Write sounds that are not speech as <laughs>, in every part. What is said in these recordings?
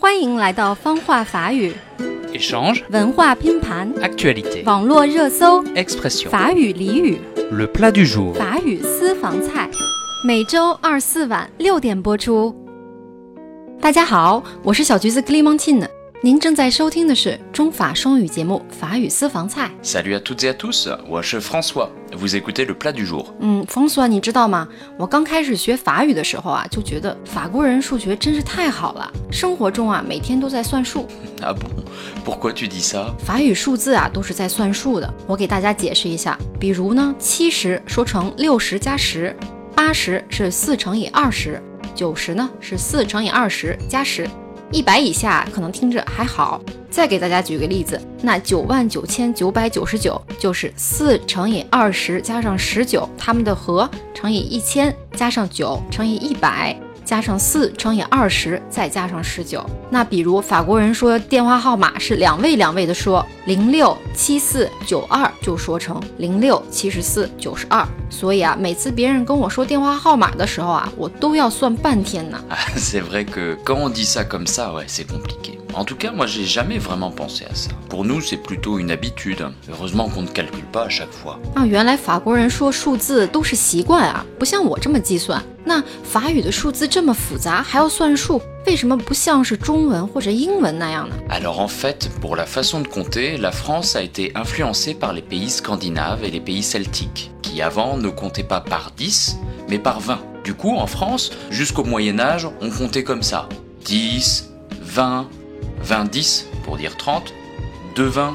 欢迎来到方话法语 Échange, 文化拼盘、actualité, 网络热搜、expression. 法语俚语、Le plat du jour. 法语私房菜，每周二四晚六点播出。大家好，我是小橘子 Clementine，您正在收听的是中法双语节目《法语私房菜》。Salut à toutes et à tous, moi je suis François. Vous écoutez le plat du jour. 嗯，冯索，你知道吗？我刚开始学法语的时候啊，就觉得法国人数学真是太好了，生活中啊每天都在算数，<laughs> Ah bon Pourquoi tu dis ça 法语数字啊都是在算数的。我给大家解释一下，比如呢，七十说成六十加十，八十是四乘以二十，九十呢是四乘以二十加十，一百以下可能听着还好。再给大家举个例子，那九万九千九百九十九就是四乘以二十加上十九，它们的和乘以一千加上九乘以一百。加上四乘以二十，再加上十九。那比如法国人说电话号码是两位两位的说，零六七四九二就说成零六七十四九十二。所以啊，每次别人跟我说电话号码的时候啊，我都要算半天呢。Ah, C'est vrai que quand on dit ça comme ça, ouais, c'est compliqué. En tout cas, moi j'ai jamais vraiment pensé à ça. Pour nous, c'est plutôt une habitude. Heureusement qu'on ne calcule pas à chaque fois. 啊，原来法国人说数字都是习惯啊，不像我这么计算。那法语的数字这么复杂，还要算数，为什么不像是中文或者英文那样呢？ Alors en fait, pour la façon de compter, la France a été influencée par les pays scandinaves et les pays celtiques, qui avant ne comptaient pas par 10, mais par 20. Du coup, en France, jusqu'au Moyen Âge, on comptait comme ça. 10, 20, 20, 10 pour dire 30, 2 20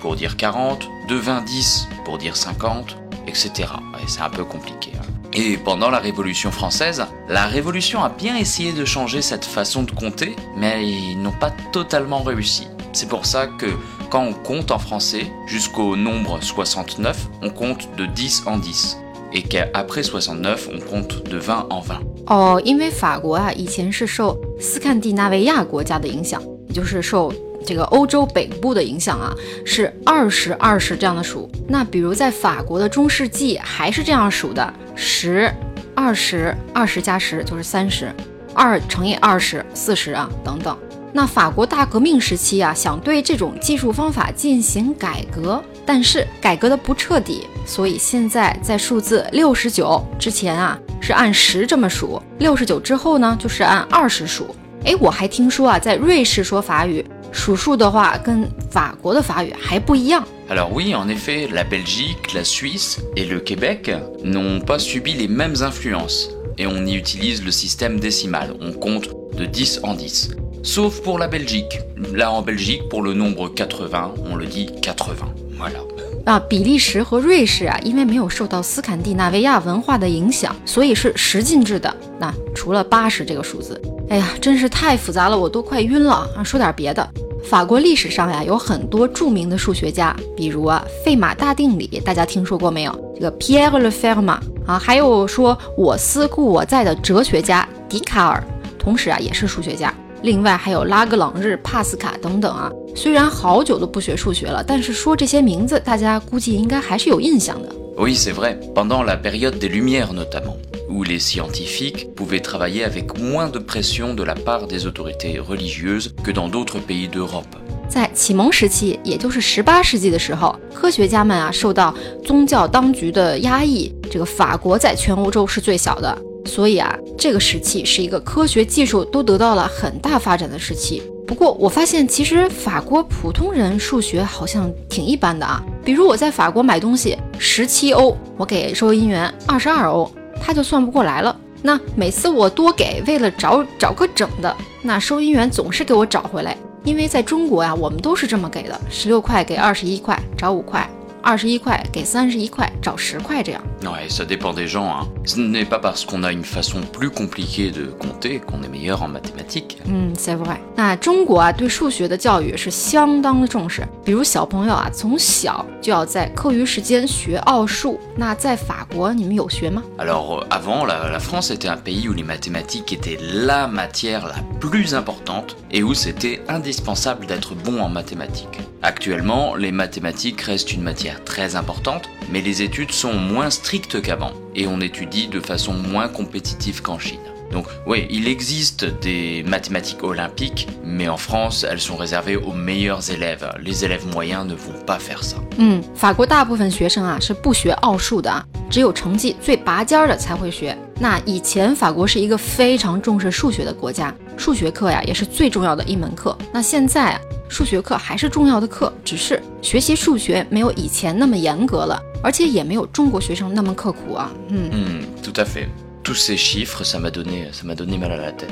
pour dire 40, 2 20 10 pour dire 50, etc. Ouais, c'est un peu compliqué. hein. Et pendant la Révolution française, la Révolution a bien essayé de changer cette façon de compter, mais ils n'ont pas totalement réussi. C'est pour ça que quand on compte en français, jusqu'au nombre 69, on compte de 10 en 10. Et qu'après 69, on compte de 20 en 20. 哦，因为法国啊，以前是受斯堪的纳维亚国家的影响，也就是受 这个欧洲北部的影响啊，是二十二十这样的数。那比如在法国的中世纪还是这样数的：十、二十、二十加十就是三十，二乘以二十四十啊，等等。那法国大革命时期啊，想对这种计数方法进行改革，但是改革的不彻底，所以现在在数字六十九之前啊是按十这么数，六十九之后呢就是按二十数。哎，我还听说啊，在瑞士说法语数数的话，跟法国的法语还不一样。Alors oui, en effet, la Belgique, la Suisse et le Québec n'ont pas subi les mêmes influences. Et on y utilise le système décimal. On compte de 10 en 10. Sauf pour la Belgique. Là, en Belgique, pour le nombre 80, on le dit 80. Voilà. 啊，比利时和瑞士啊，因为没有受到斯堪的纳维亚文化的影响，所以是十进制的。那除了八十这个数字，哎呀，真是太复杂了，我都快晕了啊！说点别的，法国历史上呀有很多著名的数学家，比如啊费马大定理，大家听说过没有？这个 Pierre Le Fermat 啊，还有说我思故我在的哲学家笛卡尔，同时啊也是数学家。另外还有拉格朗日、帕斯卡等等啊。虽然好久都不学数学了，但是说这些名字，大家估计应该还是有印象的。Oui, c'est vrai. Pendant la période des Lumières notamment, où les scientifiques pouvaient travailler avec moins de pression de la part des autorités religieuses que dans d'autres pays d'Europe. 在启蒙时期，也就是十八世纪的时候，科学家们啊受到宗教当局的压抑，这个法国在全欧洲是最小的，所以啊，这个时期是一个科学技术都得到了很大发展的时期。不过我发现，其实法国普通人数学好像挺一般的啊。比如我在法国买东西，十七欧，我给收银员二十二欧，他就算不过来了。那每次我多给，为了找找个整的，那收银员总是给我找回来。因为在中国呀、我们都是这么给的，十六块给二十一块，找五块；二十一块给三十一块，找十块这样。Ouais, ça dépend des gens. Hein. Ce n'est pas parce qu'on a une façon plus compliquée de compter qu'on est meilleur en mathématiques. 嗯，c'est vrai。那中国啊，对数学的教育是相当的重视，比如小朋友啊，从小就要在课余时间学奥数。那在法国，你们有学吗？ Alors euh, avant, la, la France était un pays où les mathématiques étaient la matière la plus importante et où c'était indispensable d'être bon en mathématiques. Actuellement, les mathématiques restent une matière très importante, mais les études sont moins strictes qu'avant et on étudie de façon moins compétitive qu'en Chine. Donc oui, il existe des mathématiques olympiques, mais en France, elles sont réservées aux meilleurs élèves. Les élèves moyens ne vont pas faire ça. 嗯，法国大部分学生啊是不学奥数的啊，只有成绩最拔尖儿的才会学。那以前法国是一个非常重视数学的国家，数学课呀也是最重要的一门课。那现在啊，数学课还是重要的课，只是学习数学没有以前那么严格了， 而且也没有中国学生那么刻苦啊。嗯，Hmm, tout à fait. Tous ces chiffres, ça m'a donné, ça m'a donné mal à la tête.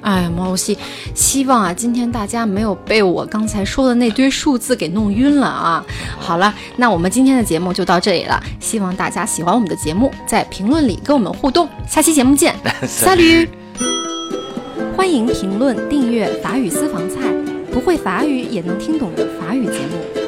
哎，毛西，希望啊，今天大家没有被我刚才说的那堆数字给弄晕了啊。好了，那我们今天的节目就到这里了，希望大家喜欢我们的节目，在评论里跟我们互动。下期节目见 <laughs> Salut 欢迎评论、订阅法语私房菜，不会法语也能听懂的法语节目。